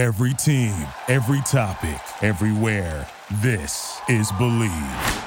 Every team, every topic, everywhere. This is Bleav.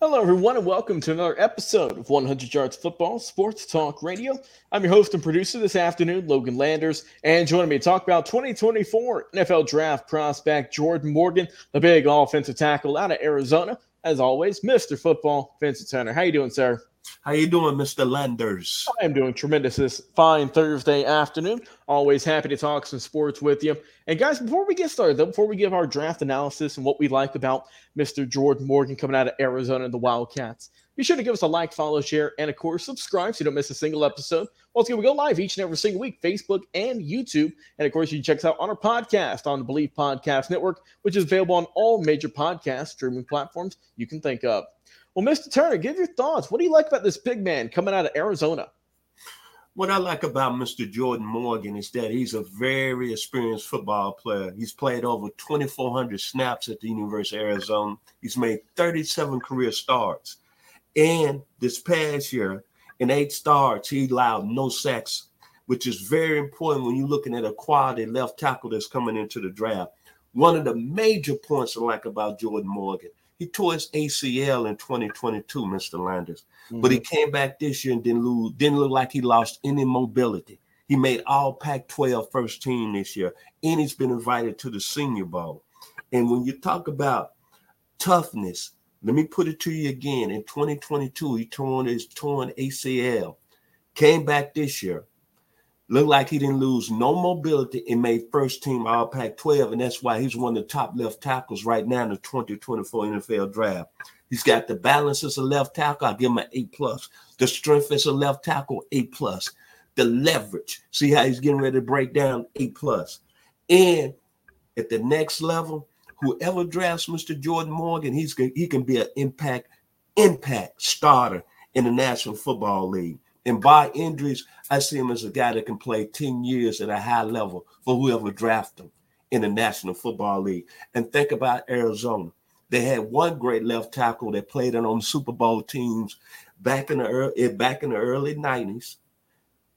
Hello, everyone, and welcome to another episode of 100 Yards Football Sports Talk Radio. I'm your host and producer this afternoon, Logan Landers, and joining me to talk about 2024 NFL Draft prospect Jordan Morgan, the big offensive tackle out of Arizona. As always, Mr. Football, Vincent Turner. How you doing, sir? How you doing, Mr. Landers? I am doing tremendous this fine Thursday afternoon. Always happy to talk some sports with you. And guys, before we get started, though, before we give our draft analysis and what we like about Mr. Jordan Morgan coming out of Arizona and the Wildcats, be sure to give us a like, follow, share, and of course, subscribe so you don't miss a single episode. Once again, we go live each and every single week, Facebook and YouTube. And of course, you can check us out on our podcast on the Bleav Podcast Network, which is available on all major podcast streaming platforms you can think of. Well, Mr. Turner, give your thoughts. What do you like about this big man coming out of Arizona? What I like about Mr. Jordan Morgan is that he's a very experienced football player. He's played over 2,400 snaps at the University of Arizona. He's made 37 career starts. And this past year, in eight starts, he allowed no sacks, which is very important when you're looking at a quality left tackle that's coming into the draft. One of the major points I like about Jordan Morgan – he tore his ACL in 2022, Mr. Landers. Mm-hmm. But he mm-hmm. came back this year and didn't lose, didn't look like he lost any mobility. He made all Pac 12 first team this year, and he's been invited to the Senior Bowl. And when you talk about toughness, let me put it to you again. In 2022, he torn his torn ACL, came back this year, Looked like he didn't lose no mobility and made first team All Pac 12. And that's why he's one of the top left tackles right now in the 2024 NFL draft. He's got the balance as a left tackle. I give him an A plus. The strength as a left tackle, A plus. The leverage. See how he's getting ready to break down, A plus. And at the next level, whoever drafts Mr. Jordan Morgan, he's he can be an impact impact starter in the National Football League. And by injuries, I see him as a guy that can play 10 years at a high level for whoever drafts him in the National Football League. And think about Arizona. They had one great left tackle that played on Super Bowl teams back in the early, eh, back in the early 90s,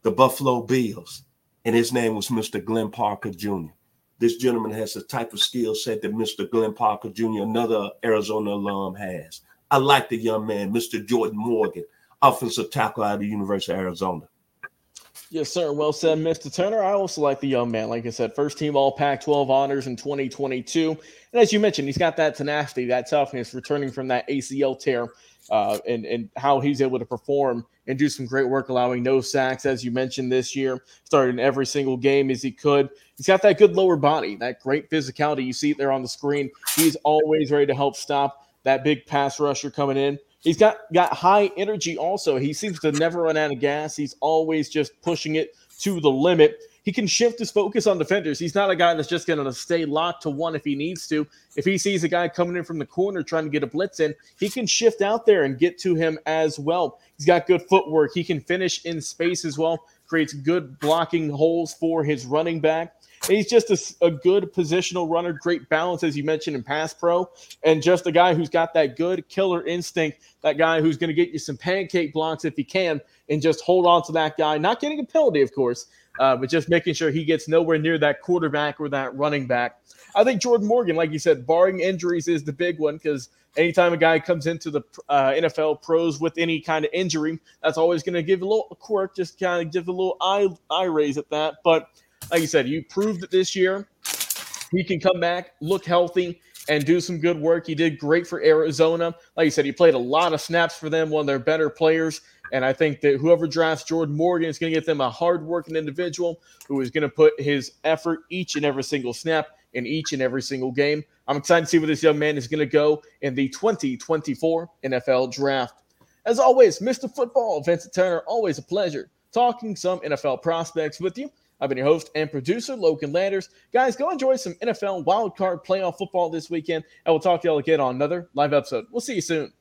the Buffalo Bills. And his name was Mr. Glenn Parker Jr. This gentleman has the type of skill set that Mr. Glenn Parker Jr., another Arizona alum, has. I like the young man, Mr. Jordan Morgan offensive tackle out of the University of Arizona. Yes, sir. Well said, Mr. Turner. I also like the young man. Like I said, first team All Pac 12 honors in 2022. And as you mentioned, he's got that tenacity, that toughness, returning from that ACL tear, uh, and, and how he's able to perform and do some great work, allowing no sacks, as you mentioned this year, started in every single game as he could. He's got that good lower body, that great physicality. You see it there on the screen. He's always ready to help stop that big pass rusher coming in. He's got got high energy also. He seems to never run out of gas. He's always just pushing it to the limit. He can shift his focus on defenders. He's not a guy that's just going to stay locked to one if he needs to. If he sees a guy coming in from the corner trying to get a blitz in, he can shift out there and get to him as well. He's got good footwork. He can finish in space as well, creates good blocking holes for his running back. He's just a, a, good positional runner, great balance, as you mentioned in pass pro, and just a guy who's got that good killer instinct, that guy who's going to get you some pancake blocks if he can, and just hold on to that guy, not getting a penalty, of course, uh, but just making sure he gets nowhere near that quarterback or that running back. I think Jordan Morgan, like you said, barring injuries, is the big one because anytime a guy comes into the uh, NFL pros with any kind of injury, that's always going to give a little quirk, just kind of give a little eye eye raise at that, but like you said, you proved it this year. He can come back, look healthy, and do some good work. He did great for Arizona. Like you said, he played a lot of snaps for them, one of their better players. And I think that whoever drafts Jordan Morgan is going to get them a hardworking individual who is going to put his effort each and every single snap in each and every single game. I'm excited to see where this young man is going to go in the 2024 NFL draft. As always, Mr. Football, Vincent Turner, always a pleasure talking some NFL prospects with you. I've been your host and producer, Logan Landers. Guys, go enjoy some NFL wildcard playoff football this weekend, and we'll talk to y'all again on another live episode. We'll see you soon.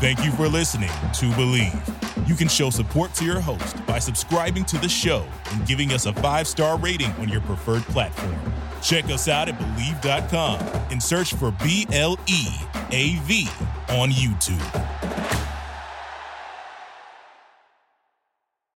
Thank you for listening to Bleav. You can show support to your host by subscribing to the show and giving us a five star rating on your preferred platform. Check us out at Bleav.com and search for B L E A V on YouTube.